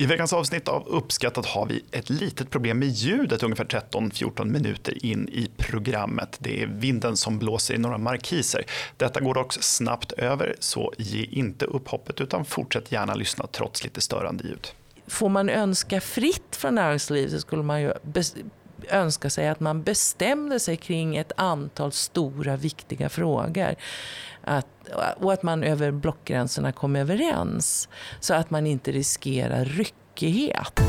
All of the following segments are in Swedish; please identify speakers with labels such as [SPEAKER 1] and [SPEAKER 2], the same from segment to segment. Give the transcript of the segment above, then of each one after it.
[SPEAKER 1] I veckans avsnitt av Uppskattat har vi ett litet problem med ljudet ungefär 13-14 minuter in i programmet. Det är vinden som blåser i några markiser. Detta går dock snabbt över, så ge inte upp hoppet utan fortsätt gärna lyssna trots lite störande ljud.
[SPEAKER 2] Får man önska fritt från näringslivet så skulle man ju önska sig att man bestämde sig kring ett antal stora viktiga frågor. Att, och att man över blockgränserna kom överens så att man inte riskerar ryckighet.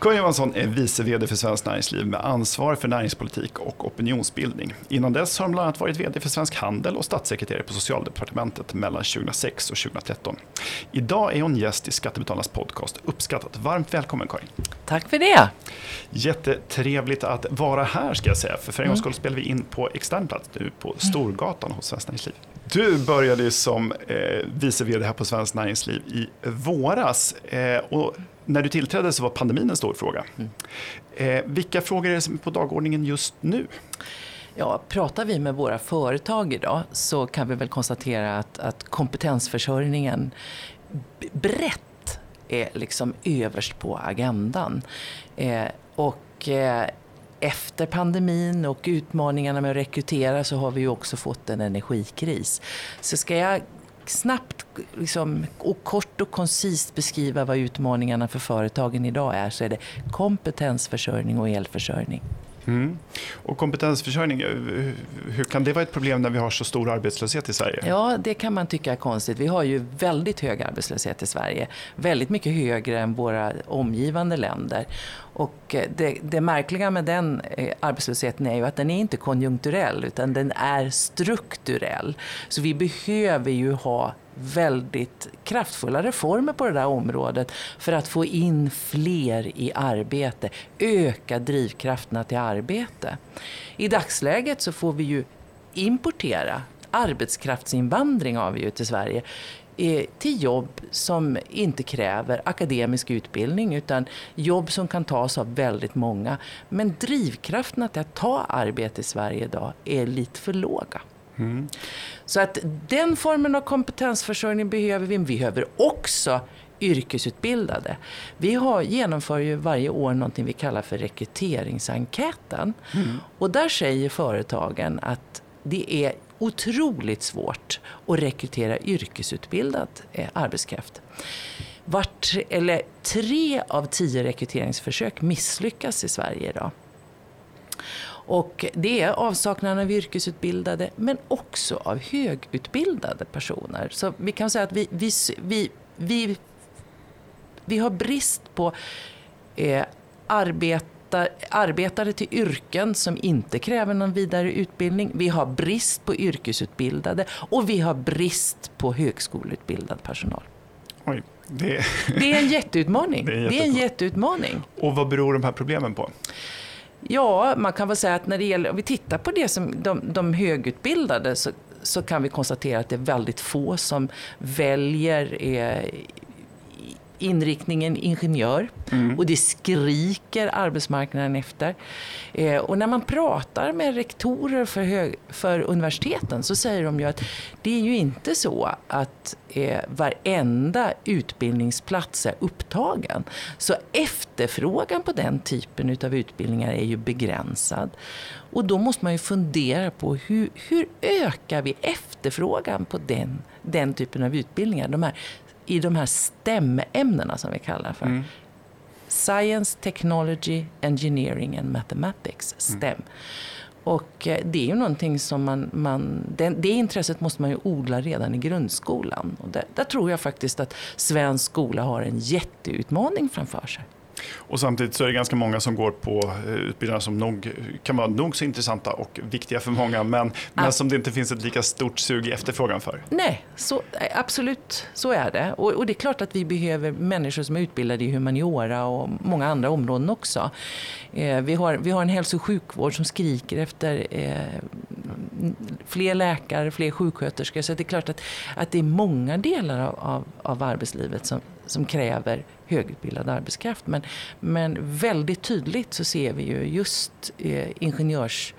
[SPEAKER 1] Karin Johansson är vice vd för Svenskt Näringsliv med ansvar för näringspolitik och opinionsbildning. Innan dess har hon bland annat varit vd för Svensk Handel och statssekreterare på Socialdepartementet mellan 2006 och 2013. Idag är hon gäst i Skattebetalarnas podcast Uppskattat. Varmt välkommen Karin.
[SPEAKER 2] Tack för det.
[SPEAKER 1] Jättetrevligt att vara här ska jag säga. För, för en gångs skull spelar vi in på extern plats nu på Storgatan hos Svenskt Näringsliv. Du började som eh, vice vd här på Svenskt Näringsliv i våras. Eh, och när du tillträdde så var pandemin en stor fråga. Mm. Eh, vilka frågor är det som är på dagordningen just nu?
[SPEAKER 2] Ja, pratar vi med våra företag idag så kan vi väl konstatera att, att kompetensförsörjningen brett är liksom överst på agendan. Eh, och eh, efter pandemin och utmaningarna med att rekrytera så har vi ju också fått en energikris. Så ska jag snabbt liksom, och kort och koncist beskriva vad utmaningarna för företagen idag är så är det kompetensförsörjning och elförsörjning.
[SPEAKER 1] Mm. Och kompetensförsörjning, eh, hur kan det vara ett problem när vi har så stor arbetslöshet i Sverige?
[SPEAKER 2] Ja, det kan man tycka är konstigt. Vi har ju väldigt hög arbetslöshet i Sverige. Väldigt mycket högre än våra omgivande länder. Och eh, det, det märkliga med den eh, arbetslösheten är ju att den är inte konjunkturell utan den är strukturell. Så vi behöver ju ha väldigt kraftfulla reformer på det där området för att få in fler i arbete, öka drivkrafterna till arbete. I dagsläget så får vi ju importera arbetskraftsinvandring har vi ju till Sverige eh, till jobb som inte kräver akademisk utbildning utan jobb som kan tas av väldigt många. Men drivkrafterna till att ta arbete i Sverige idag är lite för låga. Mm. Så att den formen av kompetensförsörjning behöver vi. Vi behöver också yrkesutbildade. Vi har, genomför ju varje år någonting vi kallar för rekryteringsenkäten. Mm. Och där säger företagen att det är otroligt svårt att rekrytera yrkesutbildad eh, arbetskraft. Vart, eller tre av tio rekryteringsförsök misslyckas i Sverige idag. Och det är avsaknaden av yrkesutbildade men också av högutbildade personer. Så vi kan säga att vi, vi, vi, vi, vi har brist på eh, arbeta, arbetare till yrken som inte kräver någon vidare utbildning. Vi har brist på yrkesutbildade och vi har brist på högskoleutbildad personal.
[SPEAKER 1] Oj, det...
[SPEAKER 2] det är en jätteutmaning. Det är, det är en jätteutmaning.
[SPEAKER 1] Och vad beror de här problemen på?
[SPEAKER 2] Ja, man kan väl säga att när det gäller, om vi tittar på det som de, de högutbildade så, så kan vi konstatera att det är väldigt få som väljer eh, inriktningen ingenjör. Mm. Och det skriker arbetsmarknaden efter. Eh, och när man pratar med rektorer för, hög, för universiteten så säger de ju att det är ju inte så att eh, varenda utbildningsplats är upptagen. Så efterfrågan på den typen av utbildningar är ju begränsad. Och då måste man ju fundera på hur, hur ökar vi efterfrågan på den, den typen av utbildningar? De här i de här STEM-ämnena som vi kallar för. Mm. Science, Technology, Engineering and Mathematics, STEM. Mm. Och eh, det är ju någonting som man, man det, det, intresset måste man ju odla redan i grundskolan. Och där, där tror jag faktiskt att svensk skola har en jätteutmaning framför sig.
[SPEAKER 1] Och samtidigt så är det ganska många som går på eh, utbildningar som nog, kan vara nog så intressanta och viktiga för många men, men som det inte finns ett lika stort sug i efterfrågan för.
[SPEAKER 2] Nej, så, absolut så är det. Och, och, det är klart att vi behöver människor som är utbildade i humaniora och många andra områden också. Eh, vi, har, vi har en hälso och sjukvård som skriker efter eh, fler läkare, fler sjuksköterskor. Så det är klart att, att det är många delar av, av, av arbetslivet som, som kräver högutbildad arbetskraft. Men, men väldigt tydligt så ser vi ju just eh, ingenjörs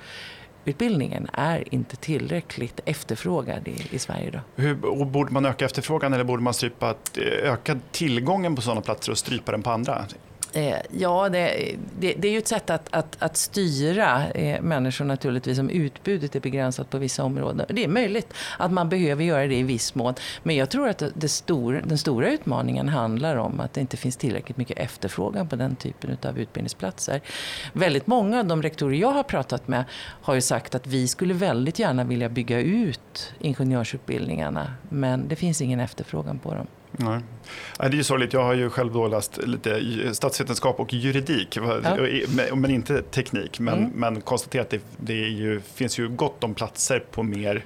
[SPEAKER 2] utbildningen är inte tillräckligt efterfrågad i, i Sverige idag.
[SPEAKER 1] Hur, borde man öka efterfrågan eller borde man strypa, eh, öka tillgången på sådana platser och strypa den på andra?
[SPEAKER 2] Eh, ja, det, det, det, är ju ett sätt att, att, att styra eh, människor naturligtvis om utbudet är begränsat på vissa områden. Det är möjligt att man behöver göra det i viss mån. Men jag tror att det stor, den stora utmaningen handlar om att det inte finns tillräckligt mycket efterfrågan på den typen av utbildningsplatser. Väldigt många av de rektorer jag har pratat med har ju sagt att vi skulle väldigt gärna vilja bygga ut ingenjörsutbildningarna men det finns ingen efterfrågan på dem.
[SPEAKER 1] Nej. Det är ju sorgligt. Jag har ju själv då läst lite statsvetenskap och juridik, ja. men inte teknik. Men, mm. men konstaterat att det, det ju, finns ju gott om platser på mer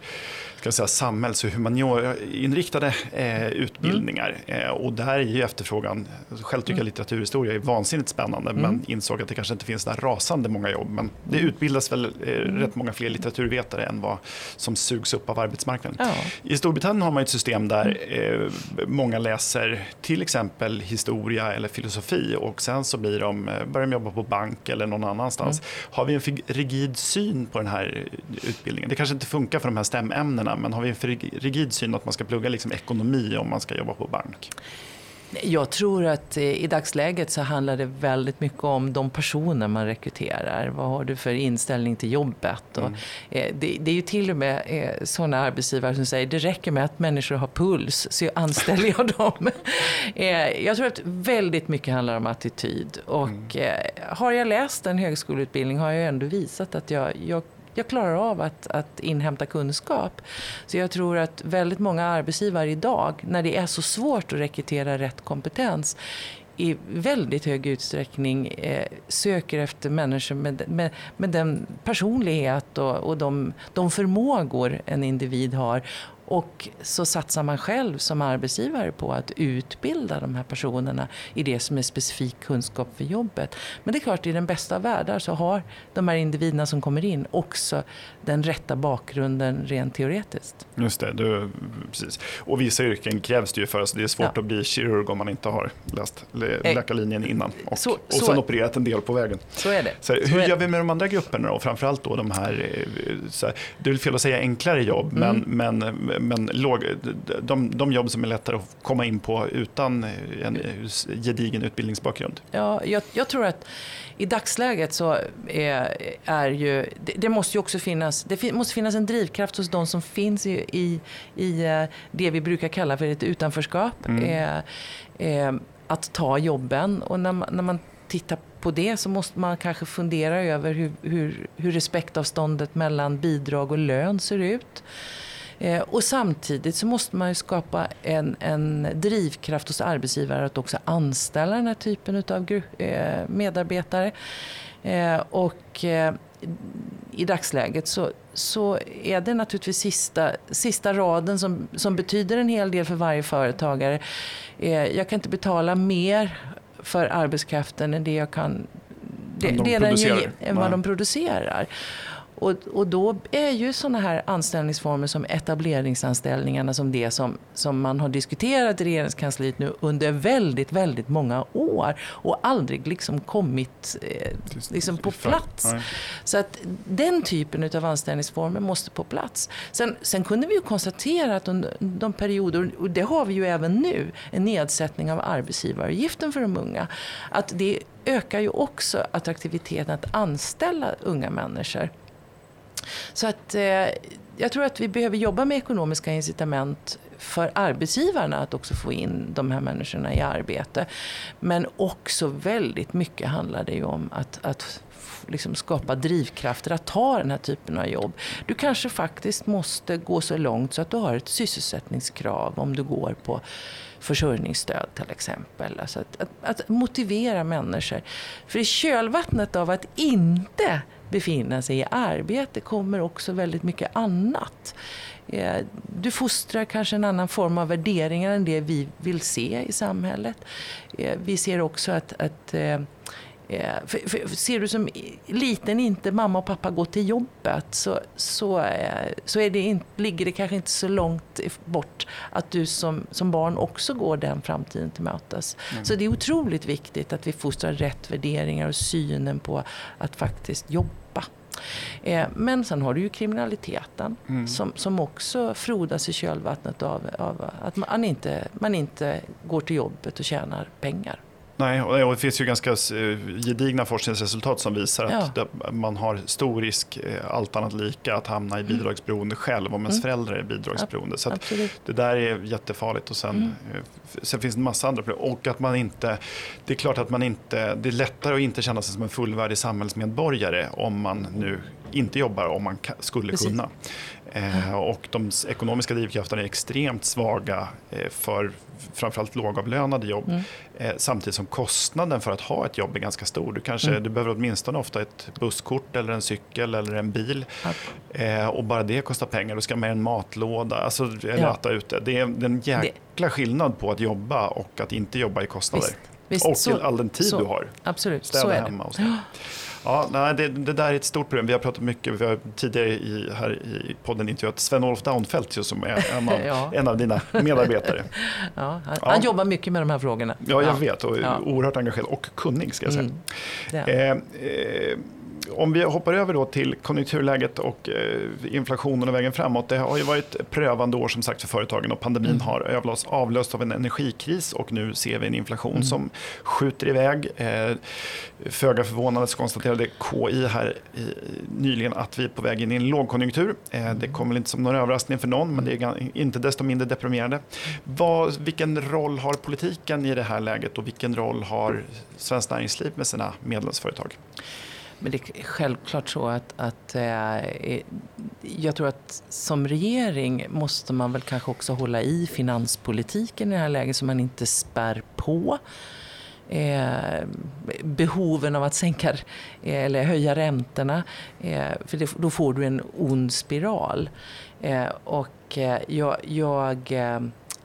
[SPEAKER 1] ska säga, samhälls och humaniorinriktade eh, utbildningar. Mm. Eh, och där är ju efterfrågan, själv tycker jag mm. litteraturhistoria är vansinnigt spännande mm. men insåg att det kanske inte finns där rasande många jobb. Men det mm. utbildas väl eh, mm. rätt många fler litteraturvetare än vad som sugs upp av arbetsmarknaden. Ja. I Storbritannien har man ett system där mm. eh, många läser till exempel historia eller filosofi och sen så blir de, eh, börjar de jobba på bank eller någon annanstans. Har vi en rigid syn på den här utbildningen? Det kanske inte funkar för de här stämämnena men har vi en för rigid syn att man ska plugga liksom ekonomi om man ska jobba på bank?
[SPEAKER 2] Jag tror att eh, i dagsläget så handlar det väldigt mycket om de personer man rekryterar. Vad har du för inställning till jobbet? Mm. Eh, det, det, är ju till och med eh, sådana arbetsgivare som säger det räcker med att människor har puls så anställer jag dem. jag tror att väldigt mycket handlar om attityd. Och mm. har jag läst en högskoleutbildning har jag ändå visat att jag, jag jag klarar av att, att inhämta kunskap. Så jag tror att väldigt många arbetsgivare idag, när det är så svårt att rekrytera rätt kompetens, i väldigt hög utsträckning eh, söker efter människor med, med, med den personlighet och, och de, de förmågor en individ har och så satsar man själv som arbetsgivare på att utbilda de här personerna i det som är specifik kunskap för jobbet. Men det är klart, i den bästa av världar så har de här individerna som kommer in också den rätta bakgrunden rent teoretiskt.
[SPEAKER 1] Just det, du, precis. Och vissa yrken krävs det ju för. Så det är svårt ja. att bli kirurg om man inte har läst eh, läkarlinjen innan och, så, och sen så, opererat en del på vägen.
[SPEAKER 2] Så är det.
[SPEAKER 1] Så hur så gör vi med de andra grupperna då? Framförallt då de här, eh, så här, det är fel att säga enklare jobb, mm. men, men men låg, de, de jobb som är lättare att komma in på utan en gedigen utbildningsbakgrund?
[SPEAKER 2] Ja, jag, jag tror att i dagsläget så är, är ju, det, det, måste ju också finnas, det måste finnas en drivkraft hos de som finns i, i, i eh, det vi brukar kalla för ett utanförskap. Mm. Eh, eh, att ta jobben och när man, när man tittar på det så måste man kanske fundera över hur, hur, hur respektavståndet mellan bidrag och lön ser ut. Eh, och samtidigt så måste man ju skapa en, en drivkraft hos arbetsgivare att också anställa den här typen av eh, medarbetare. Eh, och i dagsläget så, så är det naturligtvis sista, sista raden som, som betyder en hel del för varje företagare. Jag kan inte betala mer för arbetskraften än det jag kan
[SPEAKER 1] det, de det
[SPEAKER 2] än vad de producerar. Och, och då är ju sådana här anställningsformer som etableringsanställningarna som det som, som man har diskuterat i regeringskansliet nu under väldigt, väldigt många år och aldrig liksom kommit eh, liksom på plats. Så att den typen av anställningsformer måste på plats. Sen, sen kunde vi ju konstatera att under de perioder, och det har vi ju även nu, en nedsättning av arbetsgivaravgiften för de unga. Att det ökar ju också attraktiviteten att anställa unga människor. Så att, eh, jag tror att vi behöver jobba med ekonomiska incitament för arbetsgivarna att också få in de här människorna i arbete. Men också väldigt mycket handlar det ju om att, att liksom skapa drivkrafter att ta den här typen av jobb. Du kanske faktiskt måste gå så långt så att du har ett sysselsättningskrav om du går på försörjningsstöd till exempel. Alltså att, att, att motivera människor. För i kölvattnet av att inte befinna sig i arbete kommer också väldigt mycket annat. Eh, du fostrar kanske en annan form av värderingar än det vi vill se i samhället. Eh, vi ser också att, att Eh, för, för, ser du som liten inte mamma och pappa går till jobbet så, så, eh, så är det in, ligger det kanske inte så långt bort att du som, som barn också går den framtiden till mötes. Mm. Så det är otroligt viktigt att vi fostrar rätt värderingar och synen på att faktiskt jobba. Eh, men sen har du ju kriminaliteten mm. som, som också frodas i kölvattnet av, av att man inte, man inte går till jobbet och tjänar pengar.
[SPEAKER 1] Nej, och det finns ju ganska eh, gedigna forskningsresultat som visar att ja. man har stor risk, eh, allt annat lika, att hamna i mm. bidragsberoende själv om ens mm. föräldrar är bidragsberoende. Så det där är jättefarligt. Och sen, mm. Eh, sen finns det en massa andra problem. Och att man inte, det är klart att man inte, det är lättare att inte känna sig som en fullvärdig samhällsmedborgare om man nu inte jobbar, om man skulle Precis. kunna. Eh, och de ekonomiska drivkrafterna är extremt svaga eh, för framförallt lågavlönade jobb. Mm. Eh, samtidigt som kostnaden för att ha ett jobb är ganska stor. Du, kanske, mm. du behöver åtminstone ofta ett busskort eller en cykel eller en bil. Eh, och bara det kostar pengar. Du ska med en matlåda, alltså eller ja. äta ute. Det är en jäkla det. skillnad på att jobba och att inte jobba i kostnader. Visst. Visst, och så, all den tid
[SPEAKER 2] så,
[SPEAKER 1] du har.
[SPEAKER 2] Absolut,
[SPEAKER 1] Städa hemma och så. Ja, nej, det, det, där är ett stort problem. Vi har pratat mycket, vi har tidigare i, här i podden intervjuat Sven-Olof Daunfeldt som är en av, ja. en av dina medarbetare.
[SPEAKER 2] ja, han, ja. han, jobbar mycket med de här frågorna.
[SPEAKER 1] Ja, jag vet och ja. oerhört engagerad och kunnig ska jag säga. Mm, eh, eh, om vi hoppar över då till konjunkturläget och eh, inflationen och vägen framåt. Det har ju varit prövande år som sagt för företagen och pandemin mm. har avlöst av en energikris och nu ser vi en inflation mm. som skjuter iväg. Eh, Föga förvånande så konstaterade KI här nyligen att vi är på väg in i en lågkonjunktur. Eh, det kommer väl inte som någon överraskning för någon men det är inte desto mindre deprimerande. Vad, vilken roll har politiken i det här läget och vilken roll har Svenskt Näringsliv med sina medlemsföretag?
[SPEAKER 2] Men det är självklart så att, att eh, eh, jag tror att som regering måste man väl kanske också hålla i finanspolitiken i det här läget så man inte spär på eh, behoven av att sänka eh, eller höja räntorna. Eh, för det, då får du en ond spiral. Eh, och eh, jag, jag eh,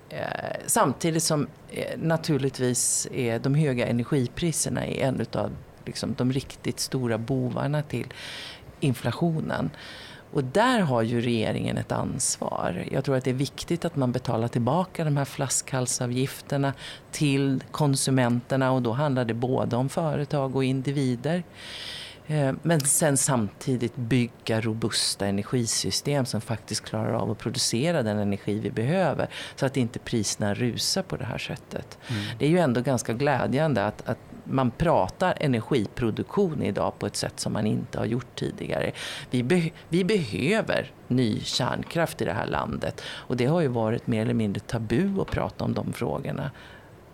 [SPEAKER 2] eh, samtidigt som naturligtvis de höga energipriserna är en av liksom de riktigt stora bovarna till inflationen. Och där har ju regeringen ett ansvar. Jag tror att det är viktigt att man betalar tillbaka de här flaskhalsavgifterna till konsumenterna och då handlar det både om företag och individer. Eh, men sen samtidigt bygga robusta energisystem som faktiskt klarar av att producera den energi vi behöver så att inte priserna rusar på det här sättet. Mm. Det är ju ändå ganska glädjande att, att man pratar energiproduktion idag på ett sätt som man inte har gjort tidigare. Vi, be vi behöver ny kärnkraft i det här landet och det har ju varit mer eller mindre tabu att prata om de frågorna.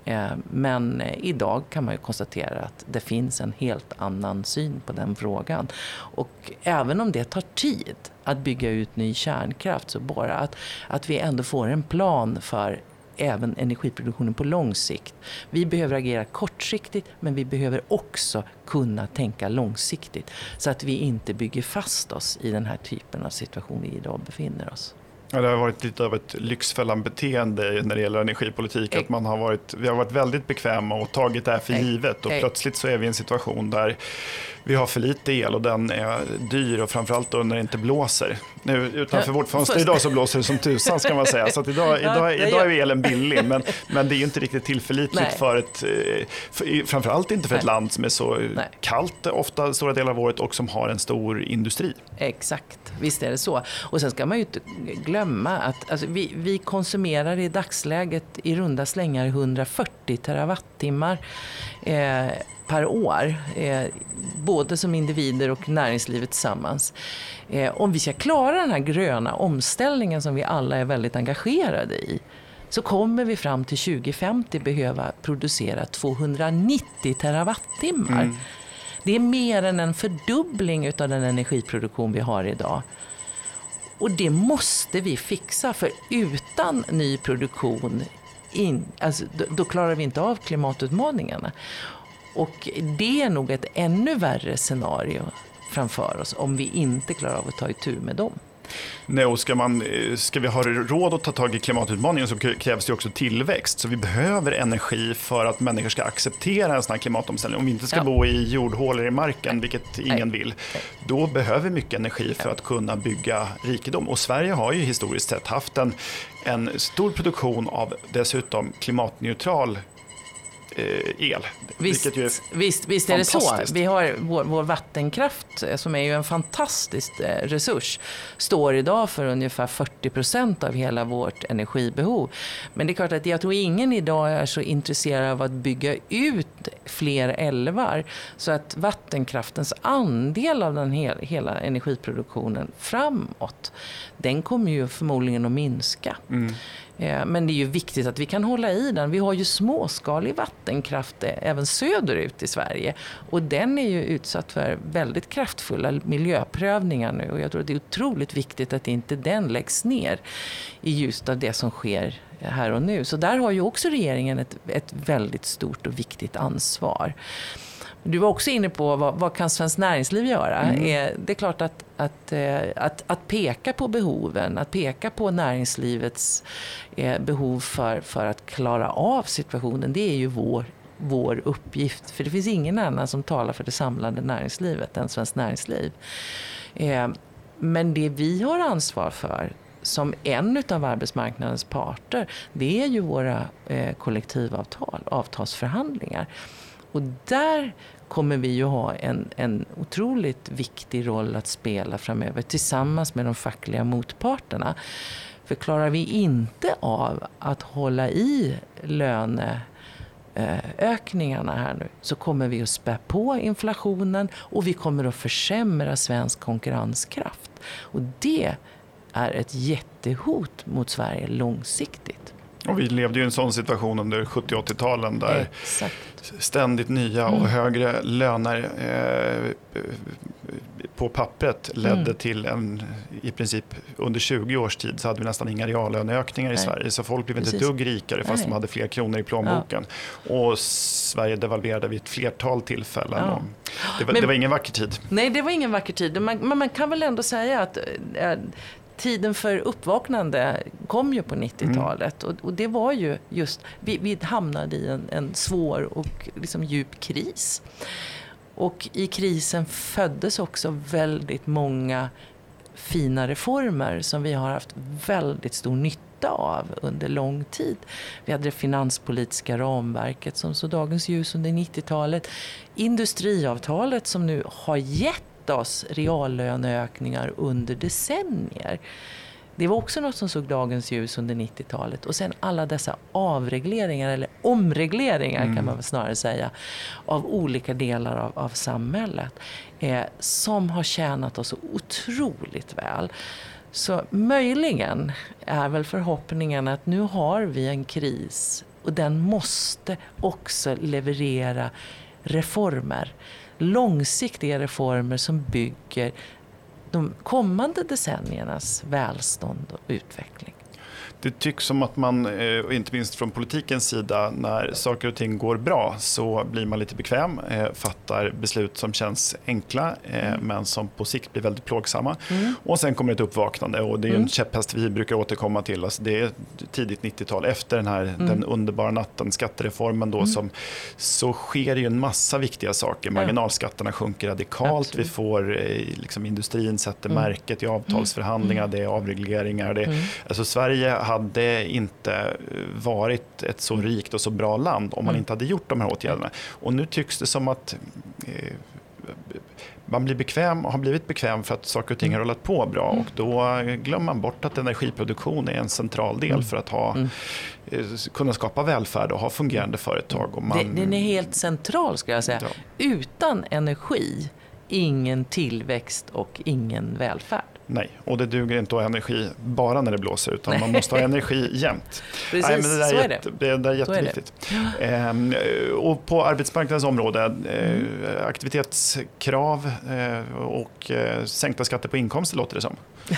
[SPEAKER 2] Eh, men eh, idag kan man ju konstatera att det finns en helt annan syn på den frågan. Och även om det tar tid att bygga ut ny kärnkraft så bara att, att vi ändå får en plan för även energiproduktionen på lång sikt. Vi behöver agera kortsiktigt men vi behöver också kunna tänka långsiktigt så att vi inte bygger fast oss i den här typen av situation vi idag befinner oss.
[SPEAKER 1] Ja, det har varit lite av ett Lyxfällan-beteende när det gäller energipolitik. Att man har varit, vi har varit väldigt bekväma och tagit det här för givet och plötsligt så är vi i en situation där vi har för lite el och den är dyr och framförallt då när det inte blåser. Nu utanför vårt fönster idag så blåser det som tusan ska man säga. Så idag, idag, idag är elen billig men, men det är inte riktigt tillförlitligt Nej. för ett, eh, för, framförallt inte för Nej. ett land som är så Nej. kallt ofta stora delar av året och som har en stor industri.
[SPEAKER 2] Exakt, visst är det så. Och sen ska man ju inte glömma att alltså, vi, vi konsumerar i dagsläget i runda slängar 140 terawattimmar. Eh, per år, eh, både som individer och näringslivet tillsammans. Eh, om vi ska klara den här gröna omställningen som vi alla är väldigt engagerade i så kommer vi fram till 2050 behöva producera 290 terawattimmar. Mm. Det är mer än en fördubbling av den energiproduktion vi har idag. Och det måste vi fixa, för utan ny produktion in, alltså, då, då klarar vi inte av klimatutmaningarna. Och det är nog ett ännu värre scenario framför oss om vi inte klarar av att ta itu med dem.
[SPEAKER 1] Nej, och ska, man, eh, ska vi ha råd att ta tag i klimatutmaningen så krävs det också tillväxt. Så vi behöver energi för att människor ska acceptera en sån här klimatomställning. Om vi inte ska ja. bo i jordhålor i marken, vilket ingen vill, då behöver vi mycket energi för att kunna bygga rikedom. Och Sverige har ju historiskt sett haft en, en stor produktion av dessutom klimatneutral el.
[SPEAKER 2] Visst, är visst, visst är det så. Vi har vår, vår, vattenkraft, eh, som är ju en fantastisk eh, resurs, står idag för ungefär 40 procent av hela vårt energibehov. Men det är klart att jag tror ingen idag är så intresserad av att bygga ut fler älvar så att vattenkraftens andel av den hel, hela energiproduktionen framåt, den kommer ju förmodligen att minska. Mm. Eh, men det är ju viktigt att vi kan hålla i den. Vi har ju småskalig vattenkraft eh, även söderut i Sverige. Och den är ju utsatt för väldigt kraftfulla miljöprövningar nu. Och jag tror att det är otroligt viktigt att inte den läggs ner i ljuset av det som sker här och nu. Så där har ju också regeringen ett, ett väldigt stort och viktigt ansvar. Du var också inne på vad, vad kan Svenskt Näringsliv göra? Mm. Eh, det är klart att, att, eh, att, att peka på behoven, att peka på näringslivets eh, behov för, för att klara av situationen, det är ju vår, vår uppgift. För det finns ingen annan som talar för det samlade näringslivet än Svenskt Näringsliv. Men det vi har ansvar för som en av arbetsmarknadens parter, det är ju våra kollektivavtal, avtalsförhandlingar. Och där kommer vi ju ha en, en otroligt viktig roll att spela framöver tillsammans med de fackliga motparterna. För klarar vi inte av att hålla i löneökningarna här nu så kommer vi att spä på inflationen och vi kommer att försämra svensk konkurrenskraft. Och det är ett jättehot mot Sverige långsiktigt.
[SPEAKER 1] Och vi levde ju i en sån situation under 70 80-talen där Exakt. ständigt nya och mm. högre löner eh, på pappret ledde mm. till en, i princip under 20 års tid så hade vi nästan inga reallöneökningar i Sverige. Så folk blev Precis. inte ett dugg rikare fast Nej. de hade fler kronor i plånboken. Ja. Och Sverige devalverade vid ett flertal tillfällen. Ja. Det, var, Men, det var ingen vacker tid.
[SPEAKER 2] Nej, det var ingen vacker tid. Men man, man kan väl ändå säga att äh, tiden för uppvaknande kom ju på 90-talet. Mm. Och, och, det var ju just, vi, vi hamnade i en, en svår och liksom djup kris. Och i krisen föddes också väldigt många fina reformer som vi har haft väldigt stor nytta av under lång tid. Vi hade det finanspolitiska ramverket som såg dagens ljus under 90-talet. Industriavtalet som nu har gett oss reallöneökningar under decennier. Det var också något som såg dagens ljus under 90-talet. Och sen alla dessa avregleringar, eller omregleringar mm. kan man snarare säga, av olika delar av, av samhället. Eh, som har tjänat oss otroligt väl. Så möjligen är väl förhoppningen att nu har vi en kris och den måste också leverera reformer långsiktiga reformer som bygger de kommande decenniernas välstånd och utveckling.
[SPEAKER 1] Det tycks som att man, eh, inte minst från politikens sida, när saker och ting går bra så blir man lite bekväm, eh, fattar beslut som känns enkla eh, mm. men som på sikt blir väldigt plågsamma. Mm. Och sen kommer ett uppvaknande och det är en mm. käpphäst vi brukar återkomma till. Alltså det är tidigt 90-tal, efter den här mm. den underbara natten, skattereformen då, mm. som, så sker ju en massa viktiga saker. Marginalskatterna sjunker radikalt, Absolut. vi får liksom, industrin sätter mm. märket i avtalsförhandlingar, det är avregleringar. Det, alltså Sverige hade inte varit ett så rikt och så bra land om man mm. inte hade gjort de här åtgärderna. Och nu tycks det som att eh, man blir bekväm och har blivit bekväm för att saker och ting har rullat på bra mm. och då glömmer man bort att energiproduktion är en central del mm. för att ha, mm. Eh, kunna skapa välfärd och ha fungerande företag. Och
[SPEAKER 2] man, den är helt central ska jag säga. Ja. Utan energi, ingen tillväxt och ingen välfärd.
[SPEAKER 1] Nej, och det duger inte att ha energi bara när det blåser utan man måste ha energi jämt.
[SPEAKER 2] Precis, Nej, men det där så är,
[SPEAKER 1] jätte, det. det där är jätteviktigt. Är ehm, och på arbetsmarknadens område, mm. aktivitetskrav eh, och eh, sänkta skatter på inkomster låter det som.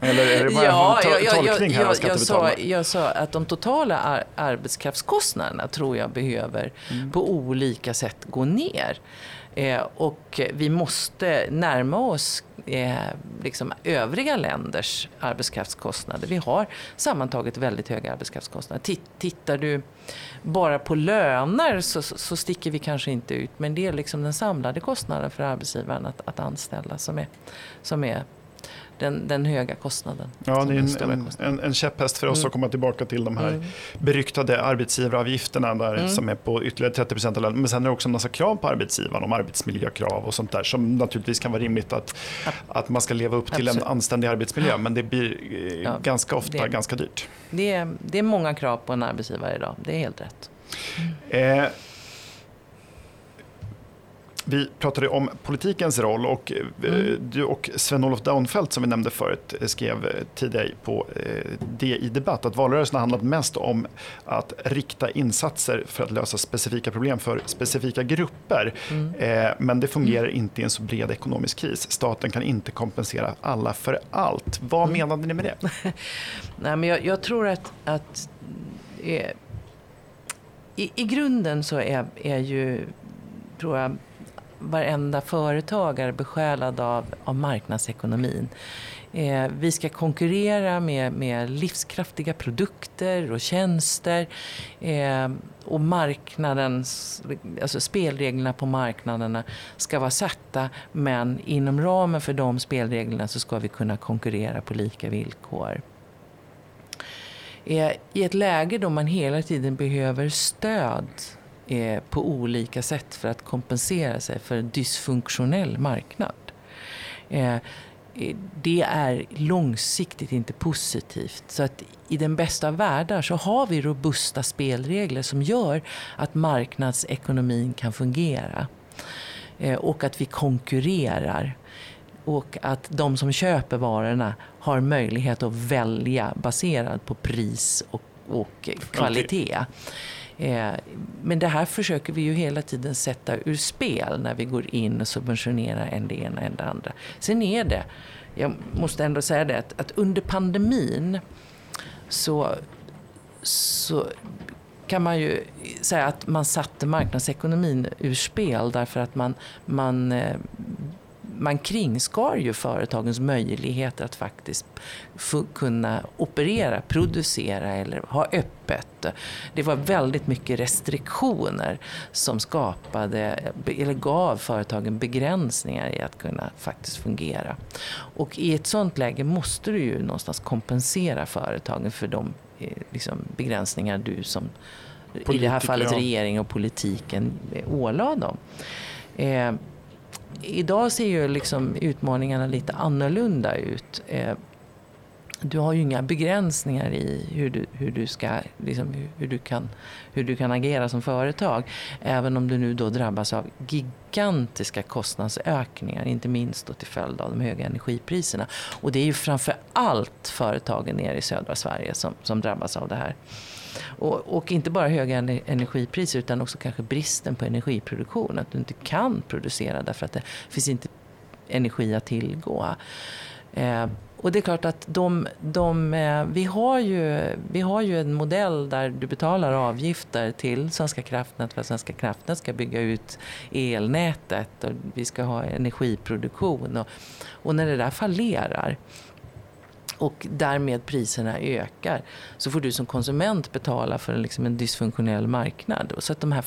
[SPEAKER 1] Eller är det bara ja, en to tolkning här jag, jag, sa,
[SPEAKER 2] jag sa att de totala ar arbetskraftskostnaderna tror jag behöver mm. på olika sätt gå ner. Eh, och vi måste närma oss eh, liksom övriga länders arbetskraftskostnader. Vi har sammantaget väldigt höga arbetskraftskostnader. Tittar du bara på löner så, så sticker vi kanske inte ut. Men det är liksom den samlade kostnaden för arbetsgivaren att, att anställa som är, som är den, den höga kostnaden.
[SPEAKER 1] Ja, det är en, en, en, en käpphäst för oss mm. att komma tillbaka till de här mm. beryktade arbetsgivaravgifterna där, mm. som är på ytterligare 30 procent av lönen. Men sen är det också en massa krav på arbetsgivaren om arbetsmiljökrav och sånt där som naturligtvis kan vara rimligt att, att man ska leva upp till Absolut. en anständig arbetsmiljö. Men det blir eh, ja, ganska ofta det, ganska dyrt.
[SPEAKER 2] Det är, det är många krav på en arbetsgivare idag, det är helt rätt. Eh,
[SPEAKER 1] vi pratade om politikens roll och eh, mm. du och Sven-Olof Daunfeldt som vi nämnde förut eh, skrev eh, tidigare på DI Debatt att valrörelsen har handlat mest om att rikta insatser för att lösa specifika problem för specifika grupper. Mm. Men det fungerar mm. inte i en så bred ekonomisk kris. Staten kan inte kompensera alla för allt. Vad mm. menade ni med det?
[SPEAKER 2] Nej, men jag, jag tror att, att eh, i, i grunden så är, är ju, tror jag, varenda företagare besjälad av, av marknadsekonomin. Eh, vi ska konkurrera med, med livskraftiga produkter och tjänster. Eh, och marknadens, alltså spelreglerna på marknaderna ska vara satta men inom ramen för de spelreglerna så ska vi kunna konkurrera på lika villkor. Eh, I ett läge då man hela tiden behöver stöd eh, på olika sätt för att kompensera sig för en dysfunktionell marknad. Eh, det är långsiktigt inte positivt. Så att i den bästa av världar så har vi robusta spelregler som gör att marknadsekonomin kan fungera. Eh, och att vi konkurrerar. Och att de som köper varorna har möjlighet att välja baserat på pris och, och kvalitet. Eh, men det här försöker vi ju hela tiden sätta ur spel när vi går in och subventionerar en det ena än det andra. Sen är det, jag måste ändå säga det, att, att under pandemin så, så kan man ju säga att man satte marknadsekonomin ur spel därför att man, man eh, man kringskar ju företagens möjligheter att faktiskt kunna operera, producera eller ha öppet. Det var väldigt mycket restriktioner som skapade, eller gav företagen begränsningar i att kunna faktiskt fungera. Och i ett sådant läge måste du ju någonstans kompensera företagen för de eh, liksom, begränsningar du som Politiker, i det här fallet regeringen och politiken ålade dem. Eh, idag ser ju liksom utmaningarna lite annorlunda ut. Eh, du har ju inga begränsningar i hur du, hur du, ska, liksom, hur, du kan, hur du kan agera som företag. Även om du nu då drabbas av gigantiska kostnadsökningar, inte minst då till följd av de höga energipriserna. Och det är ju framför allt företagen nere i södra Sverige som, som drabbas av det här. Och, och, inte bara höga energipriser utan också kanske bristen på energiproduktion. Att du inte kan producera därför att det finns inte energi att tillgå. Eh, och det är klart att de, de, eh, vi, har ju, vi har ju en modell där du betalar avgifter till Svenska kraftnät för att Svenska kraftnät ska bygga ut elnätet och vi ska ha energiproduktion. Och, och när det där fallerar och därmed priserna ökar så får du som konsument betala för liksom en dysfunktionell marknad. Så att de här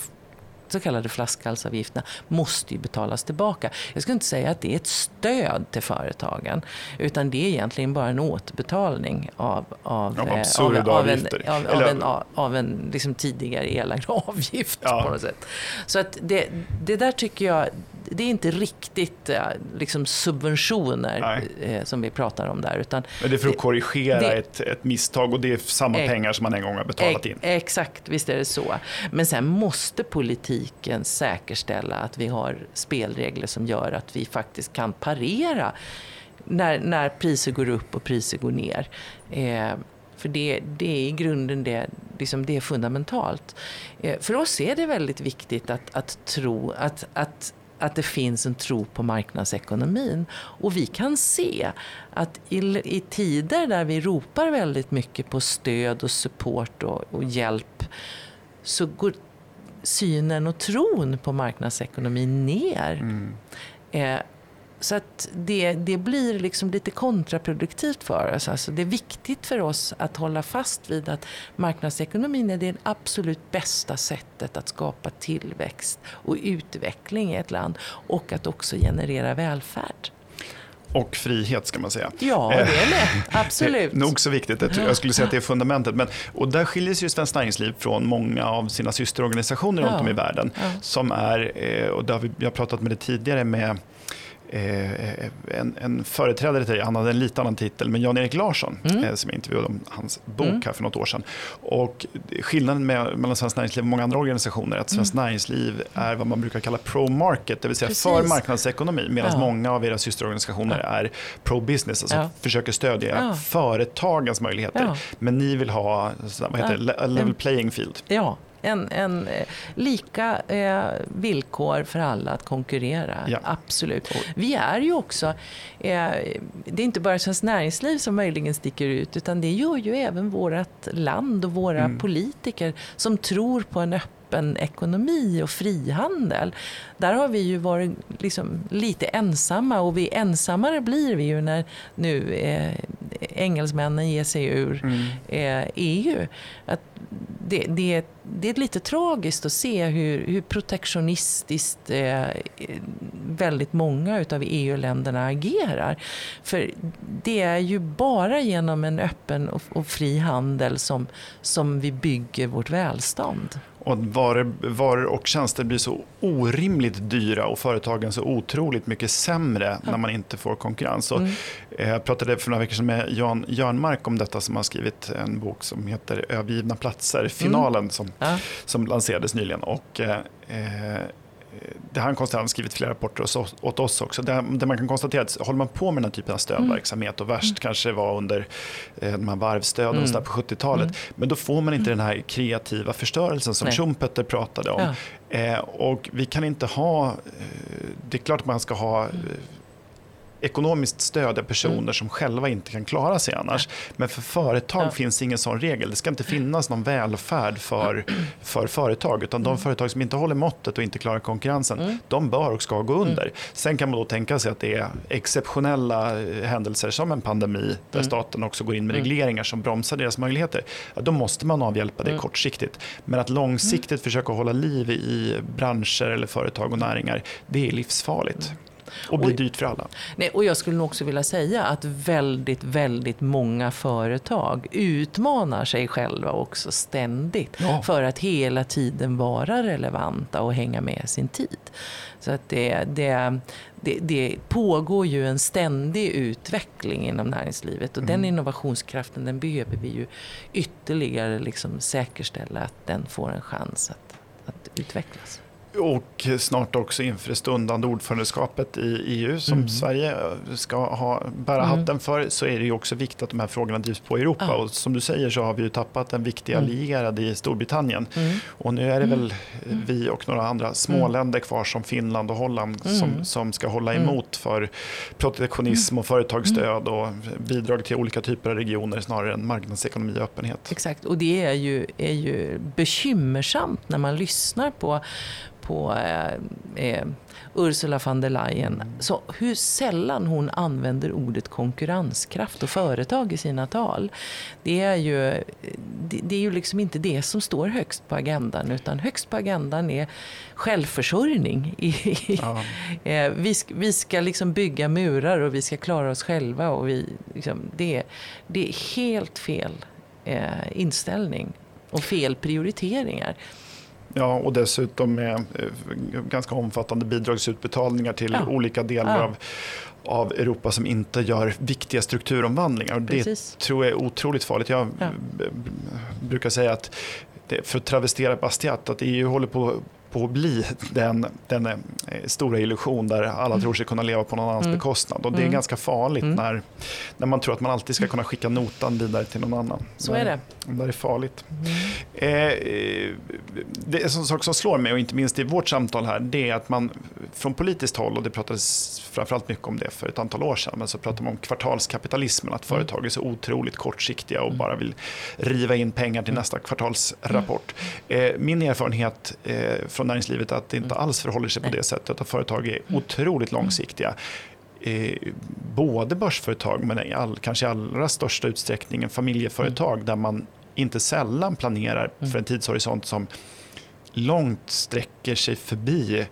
[SPEAKER 2] så kallade flaskhalsavgifterna måste ju betalas tillbaka. Jag skulle inte säga att det är ett stöd till företagen utan det är egentligen bara en återbetalning av, av,
[SPEAKER 1] av, eh, av,
[SPEAKER 2] av en, av, av en, av en liksom tidigare erlagd avgift. Ja. på något sätt. Så att det, det där tycker jag det är inte riktigt eh, liksom subventioner eh, som vi pratar om där. Utan
[SPEAKER 1] Men det är för att korrigera det, ett, ett misstag och det är samma eh, pengar som man en gång har betalat in.
[SPEAKER 2] Exakt, visst är det så. Men sen måste politiken säkerställa att vi har spelregler som gör att vi faktiskt kan parera när, när priser går upp och priser går ner. Eh, för det, det är i grunden det, liksom det är fundamentalt. Eh, för oss är det väldigt viktigt att, att tro att, att att det finns en tro på marknadsekonomin. Och vi kan se att i, i tider där vi ropar väldigt mycket på stöd och support och, och hjälp så går synen och tron på marknadsekonomin ner. Mm. Eh, så att det, det blir liksom lite kontraproduktivt för oss. Alltså det är viktigt för oss att hålla fast vid att marknadsekonomin är det absolut bästa sättet att skapa tillväxt och utveckling i ett land och att också generera välfärd.
[SPEAKER 1] Och frihet ska man säga.
[SPEAKER 2] Ja, det är det. Absolut.
[SPEAKER 1] Nog så viktigt. Jag skulle säga att det är fundamentet. Men, och där skiljer sig ju Svenskt Näringsliv från många av sina systerorganisationer ja. runt om i världen. Ja. Som är, eh, och där vi, har pratat med det tidigare, med Eh, en, en, företrädare till dig, han hade en lite annan titel, men Jan-Erik Larsson mm. Eh, som jag intervjuade om hans bok mm. här för något år sedan. Och skillnaden med, mellan Svenskt Näringsliv och många andra organisationer är att Svenskt mm. Näringsliv är vad man brukar kalla pro-market, det vill säga Precis. för marknadsekonomi, medan ja. många av era systerorganisationer ja. är pro-business, alltså ja. försöker stödja ja. företagens möjligheter. Men ni vill ha vad heter level playing field.
[SPEAKER 2] Ja, en, en eh, lika eh, villkor för alla att konkurrera. Ja. Absolut. Vi är ju också, eh, det är inte bara Svenskt Näringsliv som möjligen sticker ut, utan det gör ju även vårt land och våra mm. politiker som tror på en öppen ekonomi och frihandel. Där har vi ju varit liksom lite ensamma och vi ensammare blir vi ju när nu eh, engelsmännen ger sig ur mm. eh, EU. Att det, det, det är lite tragiskt att se hur, hur protektionistiskt eh, väldigt många av EU-länderna agerar. För det är ju bara genom en öppen och, och fri handel som, som vi bygger vårt välstånd.
[SPEAKER 1] Och varor, varor och tjänster blir så orimligt dyra och företagen så otroligt mycket sämre när man inte får konkurrens. Och mm. Eh, jag pratade för några veckor sedan med Jan Jörnmark om detta som har skrivit en bok som heter Övergivna platser, finalen mm. som, ja. som lanserades nyligen. Och, eh, eh det har han konstaterat, skrivit flera rapporter åt oss också. Det, det, man kan konstatera att håller man på med den här typen av stödverksamhet och värst mm. kanske var under eh, de här varvstöden mm. på 70-talet. Mm. Men då får man inte den här kreativa förstörelsen som Schumpeter pratade om. Ja. Eh, och vi kan inte ha, eh, det är klart att man ska ha eh, ekonomiskt stödja personer mm. som själva inte kan klara sig annars. Men för företag ja. finns ingen sån regel. Det ska inte finnas någon välfärd för, för företag. Utan de mm. företag som inte håller måttet och inte klarar konkurrensen, mm. de bör och ska gå under. Mm. Sen kan man då tänka sig att det är exceptionella eh, händelser som en pandemi, där mm. staten också går in med regleringar som bromsar deras möjligheter. Ja, då måste man avhjälpa det kortsiktigt. Men att långsiktigt försöka hålla liv i branscher eller företag och näringar, det är livsfarligt. Och blir dyrt för alla.
[SPEAKER 2] Nej, och jag skulle nog också vilja säga att väldigt, väldigt många företag utmanar sig själva också ständigt. Ja. För att hela tiden vara relevanta och hänga med sin tid. Så att det, det, det, det pågår ju en ständig utveckling inom näringslivet. Och mm. den innovationskraften den behöver vi ju ytterligare liksom säkerställa att den får en chans att, att utvecklas.
[SPEAKER 1] Och snart också inför det stundande ordförandeskapet i EU som mm. Sverige ska ha, bära mm. hatten för så är det ju också viktigt att de här frågorna drivs på i Europa. Ah. Och som du säger så har vi ju tappat en viktig mm. i Storbritannien. Mm. Och nu är det väl mm. vi och några andra småländer mm. kvar som Finland och Holland som, som ska hålla emot för protektionism och företagsstöd och bidrag till olika typer av regioner snarare än marknadsekonomi och öppenhet.
[SPEAKER 2] Exakt, och det är ju, är ju bekymmersamt när man lyssnar på på eh, eh, Ursula von der Leyen. Så hur sällan hon använder ordet konkurrenskraft och företag i sina tal. Det är ju, det, det är ju liksom inte det som står högst på agendan. Utan högst på agendan är självförsörjning. Ja. Eh, vi, ska, vi ska liksom bygga murar och vi ska klara oss själva. Och vi, liksom, det, det är helt fel eh, inställning och fel prioriteringar.
[SPEAKER 1] Ja, och dessutom med eh, ganska omfattande bidragsutbetalningar till ja. olika delar ja. av av Europa som inte gör viktiga strukturomvandlingar. Och det tror jag är otroligt farligt. Jag ja. brukar säga att, för att travestera Bastiat, att EU håller på på att bli den, den eh, stora illusion där alla tror sig kunna leva på någon annans mm. bekostnad. Och det är mm. ganska farligt mm. när, när man tror att man alltid ska kunna skicka notan vidare till någon annan.
[SPEAKER 2] Så är det.
[SPEAKER 1] Det är farligt. Mm. Eh, det är en sak som slår mig, och inte minst i vårt samtal här, det är att man från politiskt håll, och det pratades framförallt mycket om det för ett antal år sedan, men så pratar man om kvartalskapitalismen, att mm. företag är så otroligt kortsiktiga och mm. bara vill riva in pengar till nästa kvartalsrapport. Eh, min erfarenhet eh, från näringslivet är att det inte alls förhåller sig på det sättet, att företag är otroligt långsiktiga eh, både börsföretag men i all, kanske i allra största utsträckning familjeföretag mm. där man inte sällan planerar mm. för en tidshorisont som långt sträcker sig förbi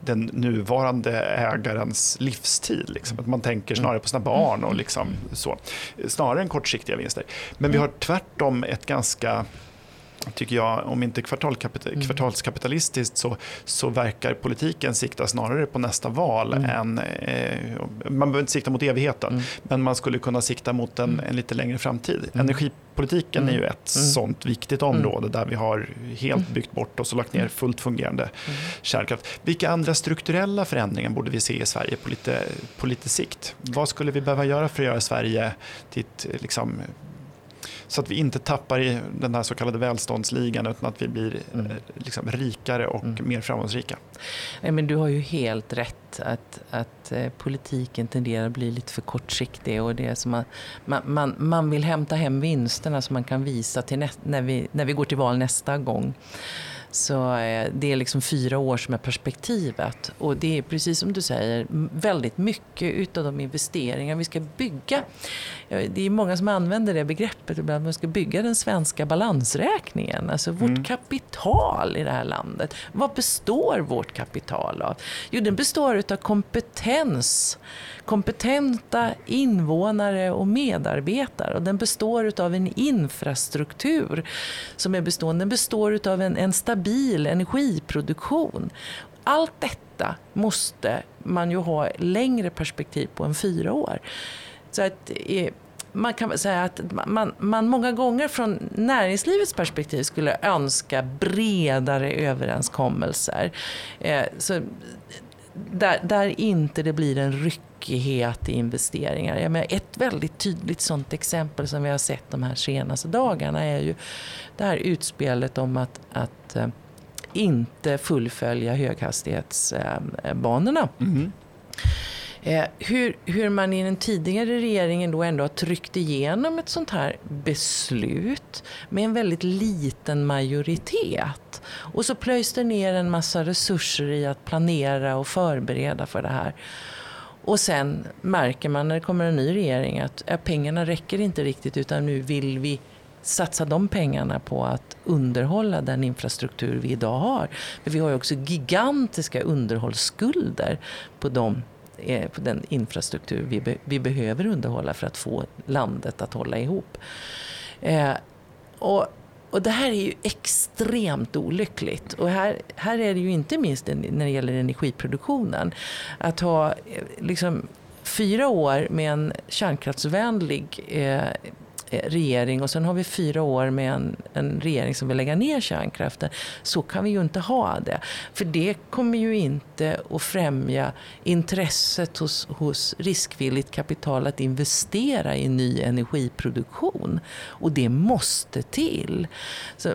[SPEAKER 1] den nuvarande ägarens livstid. Liksom. Att man tänker snarare på sina barn och liksom så. Snarare än kortsiktiga vinster. Men vi har tvärtom ett ganska tycker jag, om inte mm. kvartalskapitalistiskt så, så verkar politiken sikta snarare på nästa val mm. än... Eh, man behöver inte sikta mot evigheten, mm. men man skulle kunna sikta mot en, mm. en lite längre framtid. Mm. Energipolitiken är ju ett sånt viktigt område där vi har helt byggt bort oss och lagt ner fullt fungerande kärnkraft. Vilka andra strukturella förändringar borde vi se i Sverige på lite, på lite sikt? Vad skulle vi behöva göra för att göra Sverige till ett liksom, så att vi inte tappar i den här så kallade välståndsligan utan att vi blir mm. Eh, liksom rikare och mm. mer framgångsrika.
[SPEAKER 2] men du har ju helt rätt att, att eh, politiken tenderar att bli lite för kortsiktig. Och det är som att man, man, man vill hämta hem vinsterna som man kan visa till näst, när, vi, när vi går till val nästa gång. Så eh, det är liksom fyra år som är perspektivet. Och det är precis som du säger, väldigt mycket utav de investeringar vi ska bygga. Det är många som använder det begreppet ibland, man ska bygga den svenska balansräkningen. Alltså vårt mm. kapital i det här landet. Vad består vårt kapital av? Jo, den består utav kompetens kompetenta invånare och medarbetare. Och den består av en infrastruktur som är bestående. Den består av en, en stabil energiproduktion. Allt detta måste man ju ha längre perspektiv på än fyra år. Så att, eh, man kan säga att man, man många gånger från näringslivets perspektiv skulle önska bredare överenskommelser. Eh, så där, där inte det blir en ryckighet i investeringar. Jag menar, ett väldigt tydligt sådant exempel som vi har sett de här senaste dagarna är ju det här utspelet om att, att äh, inte fullfölja höghastighetsbanorna. Mm. Eh, hur, hur man i den tidigare regeringen då ändå har tryckt igenom ett sånt här beslut med en väldigt liten majoritet. Och så plöjs det ner en massa resurser i att planera och förbereda för det här. Och sen märker man när det kommer en ny regering att ja, pengarna räcker inte riktigt utan nu vill vi satsa de pengarna på att underhålla den infrastruktur vi idag har. För vi har ju också gigantiska underhållsskulder på de eh, på den infrastruktur vi, be, vi behöver underhålla för att få landet att hålla ihop. Eh, och, och det här är ju extremt olyckligt. Och här, här är det ju inte minst när det gäller energiproduktionen. Att ha eh, liksom, fyra år med en kärnkraftsvänlig Eh, Eh, regering och sen har vi fyra år med en, en regering som vill lägga ner kärnkraften. Så kan vi ju inte ha det. För det kommer ju inte att främja intresset hos, hos riskvilligt kapital att investera i ny energiproduktion. Och det måste till. Så,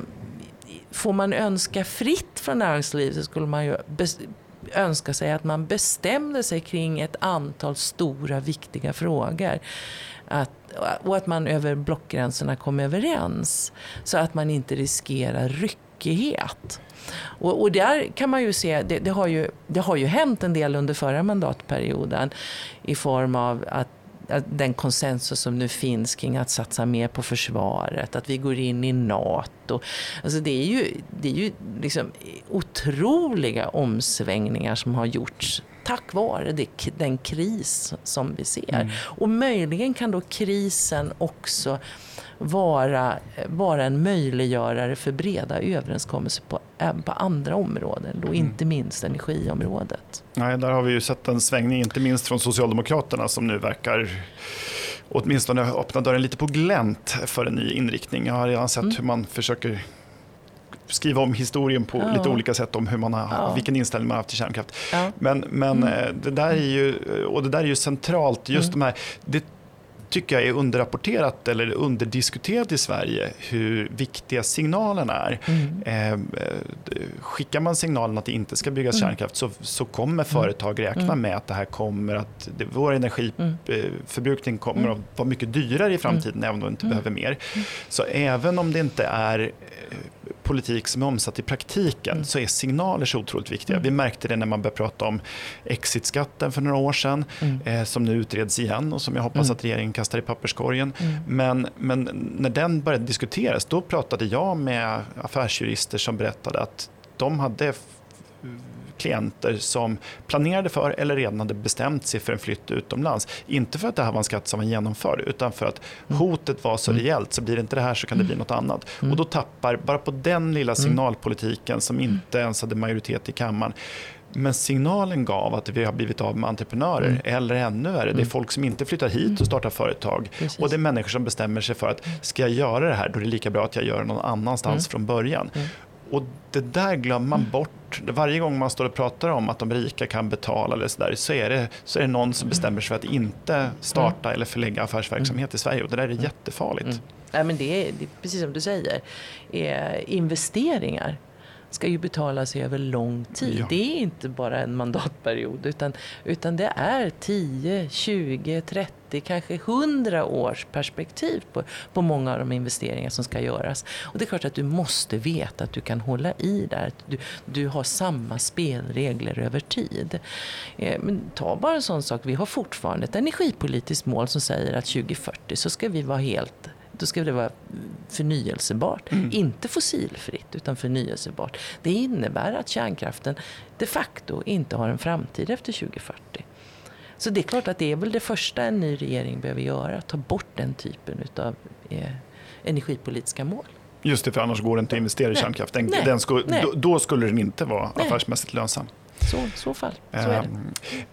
[SPEAKER 2] får man önska fritt från näringslivet så skulle man ju önska sig att man bestämde sig kring ett antal stora viktiga frågor. Att, och att man över blockgränserna kom överens. Så att man inte riskerar ryckighet. Och, och där kan man ju se, det, det, har ju, det har ju hänt en del under förra mandatperioden i form av att den konsensus som nu finns kring att satsa mer på försvaret, att vi går in i NATO. Alltså det är ju, det är ju liksom otroliga omsvängningar som har gjorts tack vare det, den kris som vi ser. Mm. Och möjligen kan då krisen också vara, vara en möjliggörare för breda överenskommelser på, på andra områden, då mm. inte minst energiområdet.
[SPEAKER 1] Nej, där har vi ju sett en svängning, inte minst från Socialdemokraterna som nu verkar åtminstone öppna dörren lite på glänt för en ny inriktning. Jag har redan sett mm. hur man försöker skriva om historien på ja. lite olika sätt om hur man har, ja. vilken inställning man har haft till kärnkraft. Ja. Men, men mm. Eh, det där är ju, och det där är ju centralt, just mm. de här, det tycker jag är underrapporterat eller underdiskuterat i Sverige hur viktiga signalerna är. Mm. Ehm, eh, skickar man signalen att det inte ska byggas mm. kärnkraft så, så kommer mm. företag räkna mm. med att det här kommer att, det, vår energiförbrukning mm. kommer att vara mycket dyrare i framtiden även om vi inte behöver mer. Så även om det inte är politik som är omsatt i praktiken mm. så är signaler så otroligt viktiga. Mm. Vi märkte det när man började prata om exitskatten för några år sedan mm. eh, som nu utreds igen och som jag hoppas mm. att regeringen kastar i papperskorgen. Mm. Men, men när den började diskuteras då pratade jag med affärsjurister som berättade att de hade klienter som planerade för eller redan hade bestämt sig för en flytt utomlands. Inte för att det här var en skatt som var genomförd utan för att mm. hotet var så mm. rejält så blir det inte det här så kan det bli något annat. Mm. Och då tappar, bara på den lilla signalpolitiken som inte ens hade majoritet i kammaren, men signalen gav att vi har blivit av med entreprenörer. Mm. Eller ännu värre, det är folk som inte flyttar hit och startar företag. Precis. Och det är människor som bestämmer sig för att ska jag göra det här, då är det lika bra att jag gör det någon annanstans mm. från början. Mm. Och det där glömmer man bort. Varje gång man står och pratar om att de rika kan betala eller så, där, så, är det, så är det någon som bestämmer sig för att inte starta eller förlägga affärsverksamhet i Sverige. Och det där är jättefarligt. Mm.
[SPEAKER 2] Ja, men det, är, det är precis som du säger. investeringar ska ju betalas över lång tid. Ja. Det är inte bara en mandatperiod utan, utan det är 10, 20, 30, kanske 100 års perspektiv på, på många av de investeringar som ska göras. Och det är klart att du måste veta att du kan hålla i där. Du, du har samma spelregler över tid. Eh, men ta bara en sån sak, vi har fortfarande ett energipolitiskt mål som säger att 2040 så ska vi vara helt då ska det vara förnyelsebart. Mm. Inte fossilfritt, utan förnyelsebart. Det innebär att kärnkraften de facto inte har en framtid efter 2040. Så det är klart att det är väl det första en ny regering behöver göra. Ta bort den typen av eh, energipolitiska mål.
[SPEAKER 1] Just det, för annars går det inte att investera i kärnkraft. Den, den skulle, då, då, skulle den inte vara Nej. affärsmässigt lönsam.
[SPEAKER 2] Så, så fall. Så.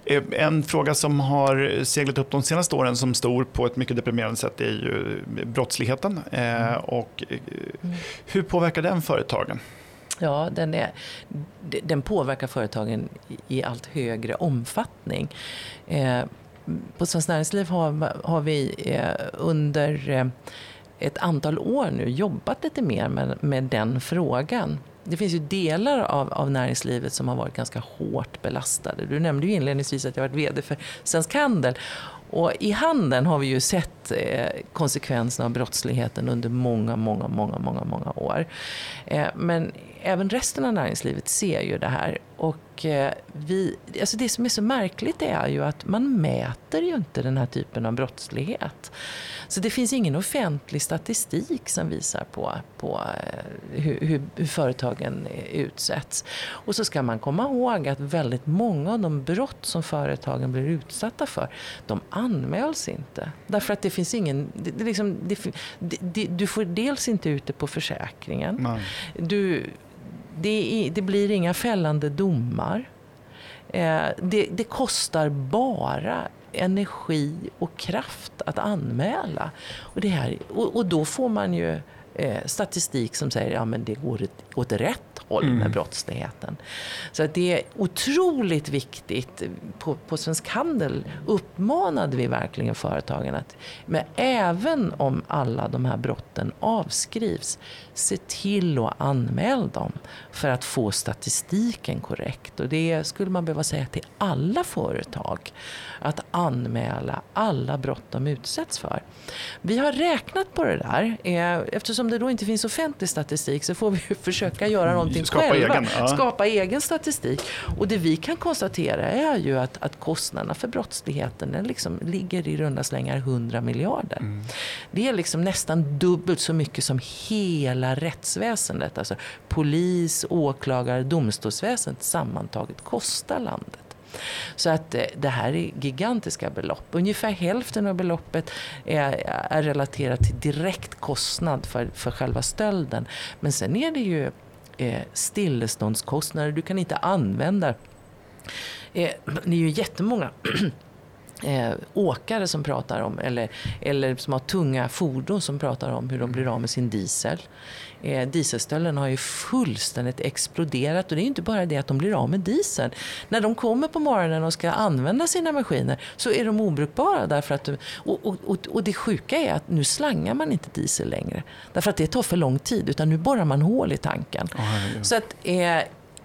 [SPEAKER 1] Ehm, en fråga som har seglat upp de senaste åren som stor på ett mycket deprimerande sätt är ju brottsligheten. Eh, mm. Och eh, mm. hur påverkar den företagen?
[SPEAKER 2] Ja, den, är, den påverkar företagen i allt högre omfattning. Eh, på Svenskt Näringsliv har, har vi eh, under eh, ett antal år nu jobbat lite mer med, med den frågan det finns ju delar av, av näringslivet som har varit ganska hårt belastade. Du nämnde ju inledningsvis att jag varit VD för Svensk Handel. Och i handeln har vi ju sett eh, konsekvenserna av brottsligheten under många, många, många, många, många år. Eh, men även resten av näringslivet ser ju det här. Och eh, vi, alltså det som är så märkligt är ju att man mäter ju inte den här typen av brottslighet. Så det finns ingen offentlig statistik som visar på, på eh, hur, hur, hur företagen eh, utsätts. Och så ska man komma ihåg att väldigt många av de brott som företagen blir utsatta för, de anmäls inte. Därför att det finns ingen... Det, det liksom, det, du får dels inte ut det på försäkringen. Du, det, blir inga fällande domar. Eh, det, det, kostar bara energi och kraft att anmäla. Och, det här, och, och då får man ju eh, statistik som säger att ja, det går åt rätt håll med mm. brottsligheten. Så att det är otroligt viktigt. På, på Svensk Handel uppmanade vi verkligen företagen att, men även om alla de här brotten avskrivs, se till att anmäla dem för att få statistiken korrekt. Och det skulle man behöva säga till alla företag, att anmäla alla brott de utsätts för. Vi har räknat på det där. Eh, eftersom det då inte finns offentlig statistik så får vi försöka göra någonting skapa själva. Egen, ja. Skapa egen statistik. Och det vi kan konstatera är ju att, att kostnaderna för brottsligheten liksom ligger i runda slängar 100 miljarder. Mm. Det är liksom nästan dubbelt så mycket som hela rättsväsendet, alltså polis, åklagare, domstolsväsendet sammantaget kostar landet. Så att eh, det här är gigantiska belopp. Ungefär hälften av beloppet är, är relaterat till direkt kostnad för, för själva stölden. Men sen är det ju eh, stilleståndskostnader. Du kan inte använda... Eh, det är ju jättemånga eh, åkare som pratar om, eller, eller som har tunga fordon som pratar om hur de blir av med sin diesel. Eh, dieselstölden har ju fullständigt exploderat och det är inte bara det att de blir av med dieseln. När de kommer på morgonen och ska använda sina maskiner så är de obrukbara. Därför att, och, och, och, och det sjuka är att nu slangar man inte diesel längre. Därför att det tar för lång tid utan nu borrar man hål i tanken. Oh, så att, eh,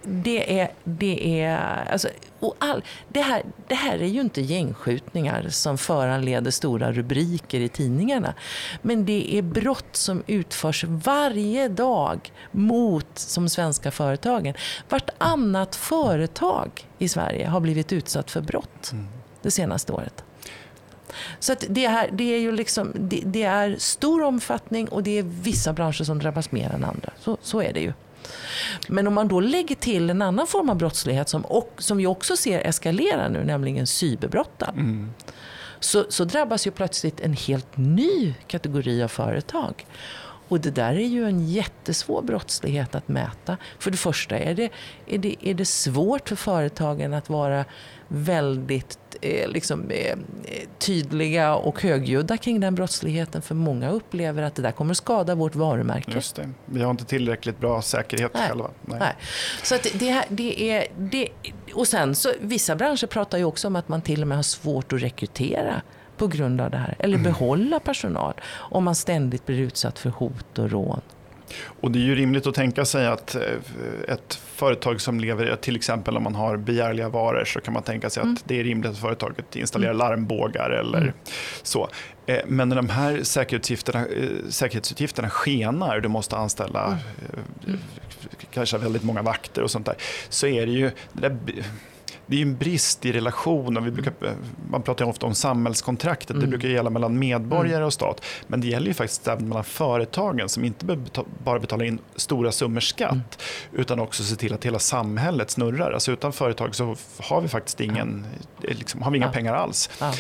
[SPEAKER 2] det är, det är, alltså, och all, det, här, det här är ju inte gängskjutningar som föranleder stora rubriker i tidningarna. Men det är brott som utförs varje dag mot de svenska företagen. Vartannat företag i Sverige har blivit utsatt för brott mm. det senaste året. Så det, här, det är ju liksom, det, det, är stor omfattning och det är vissa branscher som drabbas mer än andra. Så, så är det ju. Men om man då lägger till en annan form av brottslighet som, och, som vi också ser eskalera nu, nämligen cyberbrotten. Mm. Så, så drabbas ju plötsligt en helt ny kategori av företag. Och det där är ju en jättesvår brottslighet att mäta. För det första är det, är det, är det svårt för företagen att vara väldigt eh, liksom, eh, tydliga och högljudda kring den brottsligheten. För många upplever att det där kommer skada vårt varumärke.
[SPEAKER 1] Just det. Vi har inte tillräckligt bra säkerhet
[SPEAKER 2] Nej.
[SPEAKER 1] själva.
[SPEAKER 2] Nej. Nej. Så att det, det är, det, och sen så, vissa branscher pratar ju också om att man till och med har svårt att rekrytera på grund av det här. Eller mm. behålla personal om man ständigt blir utsatt för hot och rån.
[SPEAKER 1] Och det är ju rimligt att tänka sig att eh, ett företag som lever, till exempel om man har begärliga varor, så kan man tänka sig mm. att det är rimligt att företaget installerar mm. larmbågar eller mm. så. Eh, men när de här säkerhetsutgifterna, eh, säkerhetsutgifterna skenar, du måste anställa mm. kanske väldigt många vakter och sånt där, så är det ju, det där, det är en brist i relationen. Vi brukar, man pratar ofta om samhällskontraktet. Mm. Det brukar gälla mellan medborgare mm. och stat. Men det gäller ju faktiskt även mellan företagen som inte bara betalar in stora summor skatt mm. utan också ser till att hela samhället snurrar. Alltså utan företag så har vi faktiskt ingen, liksom, har vi inga ja. pengar alls. Ja.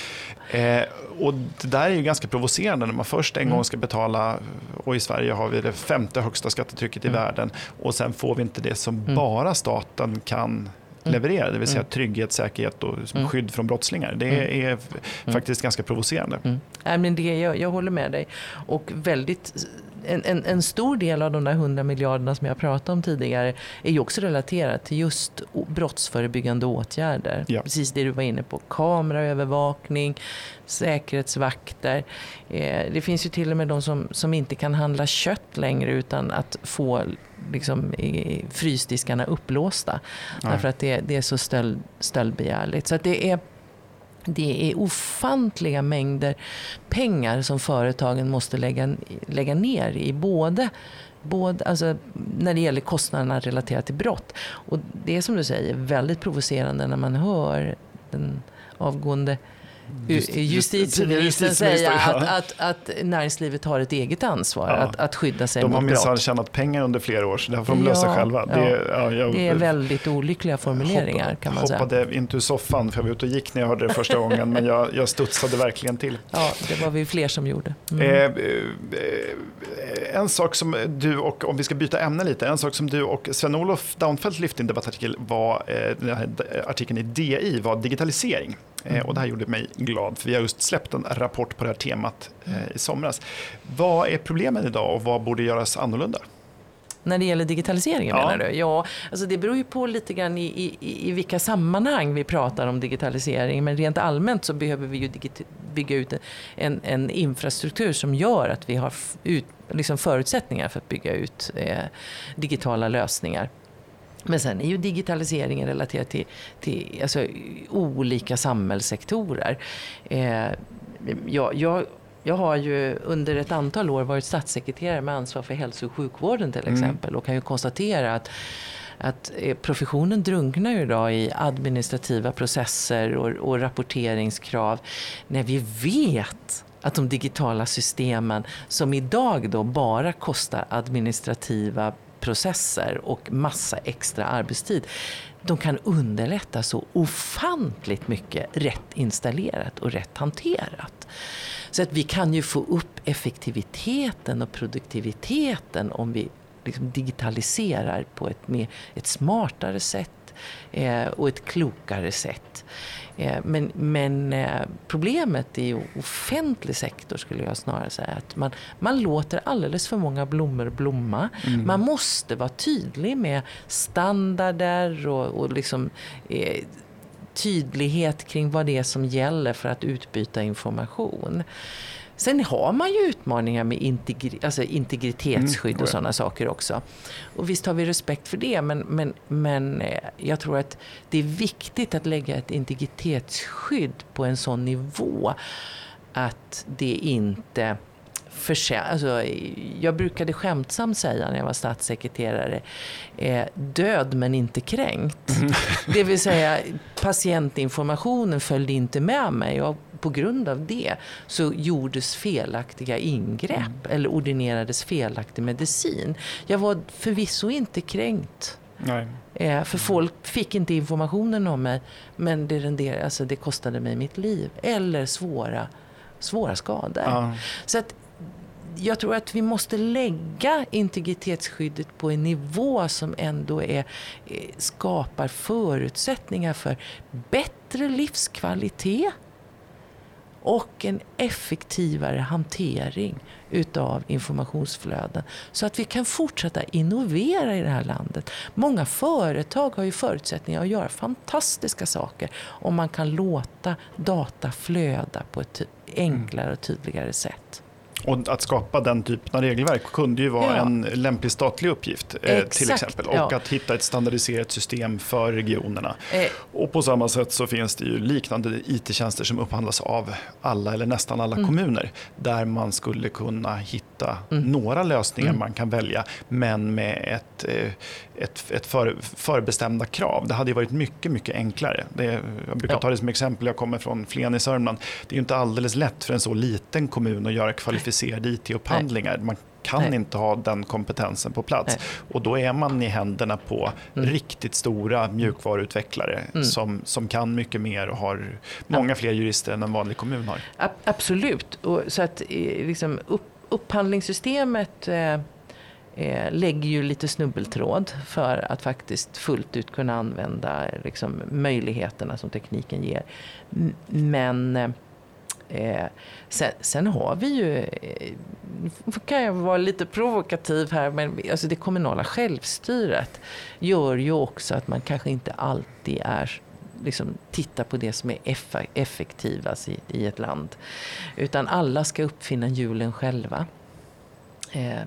[SPEAKER 1] Eh, och det där är ju ganska provocerande när man först en mm. gång ska betala och i Sverige har vi det femte högsta skattetrycket i mm. världen och sen får vi inte det som mm. bara staten kan Mm. leverera, det vill säga mm. trygghet, säkerhet och mm. skydd från brottslingar. Det är faktiskt ganska provocerande.
[SPEAKER 2] Mm. Men det, jag, jag håller med dig. Och väldigt en, en, en, stor del av de där 100 miljarderna som jag pratade om tidigare är ju också relaterat till just brottsförebyggande åtgärder. Ja. Precis det du var inne på. Kameraövervakning, säkerhetsvakter. Eh, det finns ju till och med de som, som inte kan handla kött längre utan att få liksom, frysdiskarna upplåsta. Ja. Därför att det, det är så stöld, stöldbegärligt. Så det är det är ofantliga mängder pengar som företagen måste lägga, lägga ner i både Både, alltså, när det gäller kostnaderna relaterat till brott. Och det är som du säger väldigt provocerande när man hör den avgående justitieministern säga att, att, att, näringslivet har ett eget ansvar ja. att, att skydda sig
[SPEAKER 1] de
[SPEAKER 2] mot brott.
[SPEAKER 1] De har minsann tjänat pengar under flera år så det får de lösa ja, själva.
[SPEAKER 2] Ja. Det, ja, jag, det är väldigt olyckliga formuleringar hoppa, kan man
[SPEAKER 1] säga. hoppade inte ur soffan för jag var ute och gick när jag hörde det första gången men jag, jag studsade verkligen till.
[SPEAKER 2] Ja, det var vi fler som gjorde.
[SPEAKER 1] Mm. Eh, eh, en sak som du och, om vi ska byta ämne lite, en sak som du och Sven-Olof Daunfeldt lyfte i en debattartikel var, eh, artikeln i DI var digitalisering. Mm. Och det här gjorde mig glad, för vi har just släppt en rapport på det här temat eh, i somras. Vad är problemen idag och vad borde göras annorlunda?
[SPEAKER 2] När det gäller digitaliseringen ja. menar du? Ja, alltså det beror ju på lite grann i, i, i vilka sammanhang vi pratar om digitalisering. Men rent allmänt så behöver vi ju bygga ut en, en infrastruktur som gör att vi har ut, liksom förutsättningar för att bygga ut eh, digitala lösningar. Men sen är ju digitaliseringen relaterad till, till alltså, olika samhällssektorer. Eh, jag, jag, jag har ju under ett antal år varit statssekreterare med ansvar för hälso och sjukvården till mm. exempel mm. och kan ju konstatera att att eh, professionen drunknar ju idag i administrativa processer och, och rapporteringskrav när vi vet att de digitala systemen som idag då bara kostar administrativa processer och massa extra arbetstid. De kan underlätta så ofantligt mycket rätt installerat och rätt hanterat. Så att vi kan ju få upp effektiviteten och produktiviteten om vi liksom digitaliserar på ett, mer, ett smartare sätt eh, och ett klokare sätt. Eh, men, men eh, problemet i offentlig sektor skulle jag snarare säga att man, man låter alldeles för många blommor blomma. Mm. Man måste vara tydlig med standarder och, och liksom, eh, tydlighet kring vad det är som gäller för att utbyta information. Sen har man ju utmaningar med integri alltså integritetsskydd mm, och sådana saker också. Och visst har vi respekt för det, men, men, men eh, jag tror att det är viktigt att lägga ett integritetsskydd på en sån nivå att det inte alltså, jag brukade skämtsamt säga när jag var statssekreterare, eh, död men inte kränkt. Mm. Det vill säga patientinformationen följde inte med mig och på grund av det så gjordes felaktiga ingrepp mm. eller ordinerades felaktig medicin. Jag var förvisso inte kränkt. Nej. Eh, för folk fick inte informationen om mig, men det, renderade, alltså det kostade mig mitt liv. Eller svåra, svåra skador. Ja. Så att jag tror att vi måste lägga integritetsskyddet på en nivå som ändå är, eh, skapar förutsättningar för bättre livskvalitet och en effektivare hantering utav informationsflöden så att vi kan fortsätta innovera i det här landet. Många företag har ju förutsättningar att göra fantastiska saker om man kan låta data flöda på ett enklare och tydligare sätt.
[SPEAKER 1] Och att skapa den typen av regelverk kunde ju vara ja. en lämplig statlig uppgift eh, till exempel. Och ja. att hitta ett standardiserat system för regionerna. Eh. Och på samma sätt så finns det ju liknande IT-tjänster som upphandlas av alla eller nästan alla mm. kommuner. Där man skulle kunna hitta mm. några lösningar mm. man kan välja men med ett, eh, ett, ett för, förbestämda krav. Det hade varit mycket, mycket enklare. Det, jag brukar ja. ta det som exempel, jag kommer från Flen i Sörmland. Det är inte alldeles lätt för en så liten kommun att göra kvalificerade IT-upphandlingar. Man kan Nej. inte ha den kompetensen på plats. Nej. Och då är man i händerna på mm. riktigt stora mjukvaruutvecklare mm. som, som kan mycket mer och har många fler jurister än en vanlig kommun har.
[SPEAKER 2] Absolut. Och så att eh, liksom, upp, upphandlingssystemet eh, eh, lägger ju lite snubbeltråd för att faktiskt fullt ut kunna använda liksom, möjligheterna som tekniken ger. Men eh, eh, sen, sen, har vi ju, eh, kan jag vara lite provokativ här, men alltså det kommunala självstyret gör ju också att man kanske inte alltid är liksom titta på det som är effektivast i, i ett land. Utan alla ska uppfinna hjulen själva. Eh,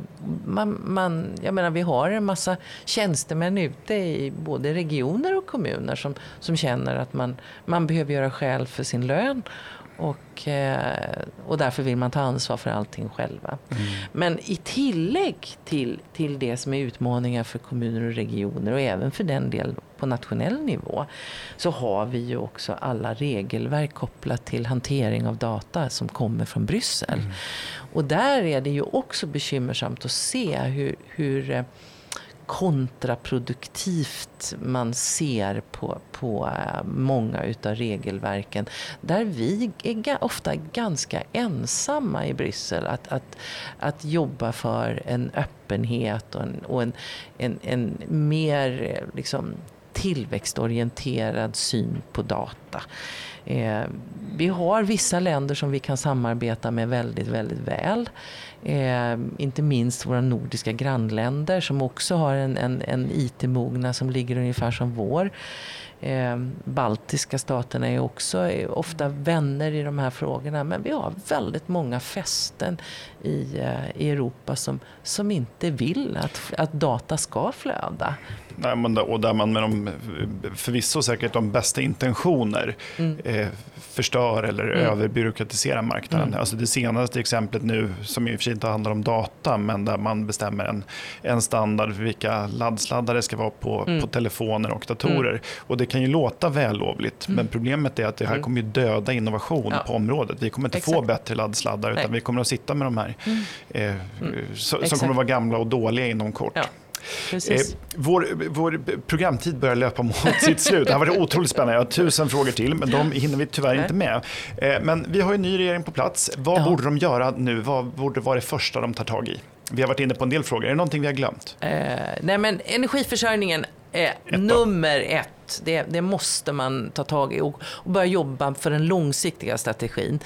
[SPEAKER 2] man, man, jag menar, vi har en massa tjänstemän ute i både regioner och kommuner som, som känner att man, man behöver göra skäl för sin lön. Och, eh, och därför vill man ta ansvar för allting själva. Mm. Men i tillägg till, till det som är utmaningar för kommuner och regioner och även för den del på nationell nivå så har vi ju också alla regelverk kopplat till hantering av data som kommer från Bryssel. Mm. Och där är det ju också bekymmersamt att se hur, hur eh, kontraproduktivt man ser på, på eh, många utav regelverken. Där vi är ofta ganska ensamma i Bryssel att, att, att jobba för en öppenhet och en, och en, en, en mer eh, liksom, tillväxtorienterad syn på data. Eh, vi har vissa länder som vi kan samarbeta med väldigt, väldigt väl. Eh, inte minst våra nordiska grannländer som också har en, en, en IT-mogna som ligger ungefär som vår. Eh, baltiska staterna är också ofta vänner i de här frågorna. Men vi har väldigt många fästen i, eh, i Europa som, som inte vill att, att data ska flöda.
[SPEAKER 1] Nej, men, och där man med de, förvisso säkert de bästa intentioner mm. eh, förstör eller mm. överbyråkratiserar marknaden. Mm. Alltså det senaste exemplet nu, som i och för sig inte handlar om data, men där man bestämmer en, en standard för vilka laddsladdar det ska vara på, mm. på telefoner och datorer. Mm. Och det kan ju låta vällovligt, mm. men problemet är att det här mm. kommer ju döda innovation ja. på området. Vi kommer inte Exakt. få bättre laddsladdar, utan Nej. vi kommer att sitta med de här eh, som kommer att vara gamla och dåliga inom kort. Ja. Eh, vår, vår programtid börjar löpa mot sitt slut. Det har varit otroligt spännande. Jag har tusen frågor till, men de hinner vi tyvärr inte med. Eh, men vi har en ny regering på plats. Vad ja. borde de göra nu? Vad borde vara det första de tar tag i? Vi har varit inne på en del frågor. Är det någonting vi har glömt?
[SPEAKER 2] Eh, nej, men energiförsörjningen är nummer ett. Det, det, måste man ta tag i och, och, börja jobba för den långsiktiga strategin.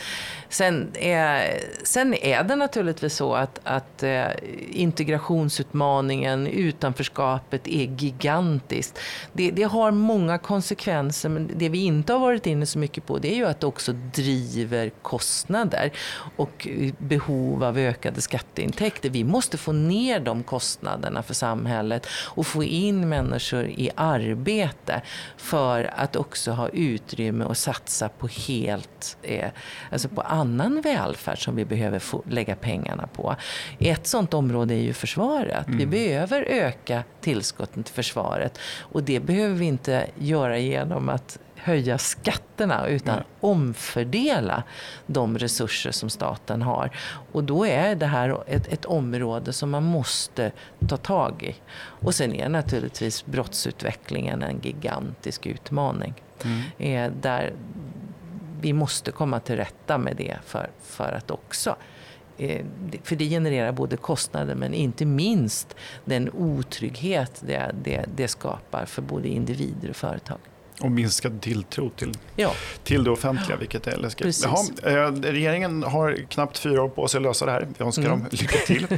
[SPEAKER 2] Sen är, sen är det naturligtvis så att, att eh, integrationsutmaningen, utanförskapet är gigantiskt. Det, det, har många konsekvenser, men det vi inte har varit inne så mycket på det är ju att det också driver kostnader och behov av ökade skatteintäkter. Vi måste få ner de kostnaderna för samhället och få in människor i arbete för att också ha utrymme att satsa på helt, eh, alltså på annan välfärd som vi behöver få, lägga pengarna på. Ett sådant område är ju försvaret. Mm. Vi behöver öka tillskotten till försvaret och det behöver vi inte göra genom att höja skatterna utan Nej. omfördela de resurser som staten har. Och då är det här ett, ett, område som man måste ta tag i. Och sen är naturligtvis brottsutvecklingen en gigantisk utmaning. Mm. Eh, där vi måste komma till rätta med det för, för att också eh, för det genererar både kostnader men inte minst den otrygghet det, det, det skapar för både individer och företag.
[SPEAKER 1] Och minskad tilltro till, ja. till det offentliga, vilket är läskigt. Jaha, eh, regeringen har knappt fyra år på sig att lösa det här. Vi önskar mm. dem lycka till.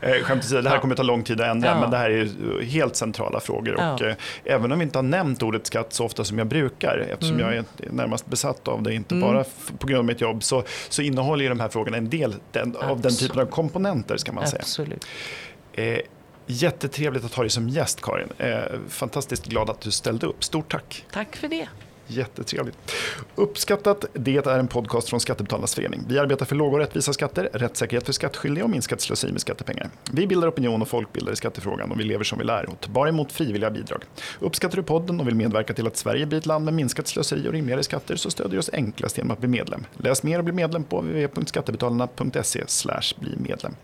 [SPEAKER 1] Eh, skämt åsido, det här kommer att ta lång tid att ändra, ja. men det här är helt centrala frågor. Ja. Och, eh, även om vi inte har nämnt ordet skatt så ofta som jag brukar, eftersom mm. jag är närmast besatt av det, inte mm. bara på grund av mitt jobb, så, så innehåller de här frågorna en del den, av den typen av komponenter, ska man säga.
[SPEAKER 2] Absolut.
[SPEAKER 1] Eh, Jättetrevligt att ha dig som gäst Karin. Eh, fantastiskt glad att du ställde upp. Stort tack.
[SPEAKER 2] Tack för det.
[SPEAKER 1] Jättetrevligt. Uppskattat, det är en podcast från Skattebetalarnas förening. Vi arbetar för låga och rättvisa skatter, rättssäkerhet för skattskyldiga och minskat slöseri med skattepengar. Vi bildar opinion och folkbildar i skattefrågan och vi lever som vi lär och bara emot frivilliga bidrag. Uppskattar du podden och vill medverka till att Sverige blir ett land med minskat slöseri och rimligare skatter så stödjer du oss enklast genom att bli medlem. Läs mer och bli medlem på www.skattebetalarna.se bli medlem.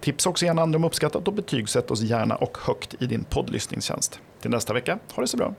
[SPEAKER 1] Tipsa också gärna andra om uppskattat och betygsätt oss gärna och högt i din poddlyssningstjänst. Till nästa vecka, ha det så bra.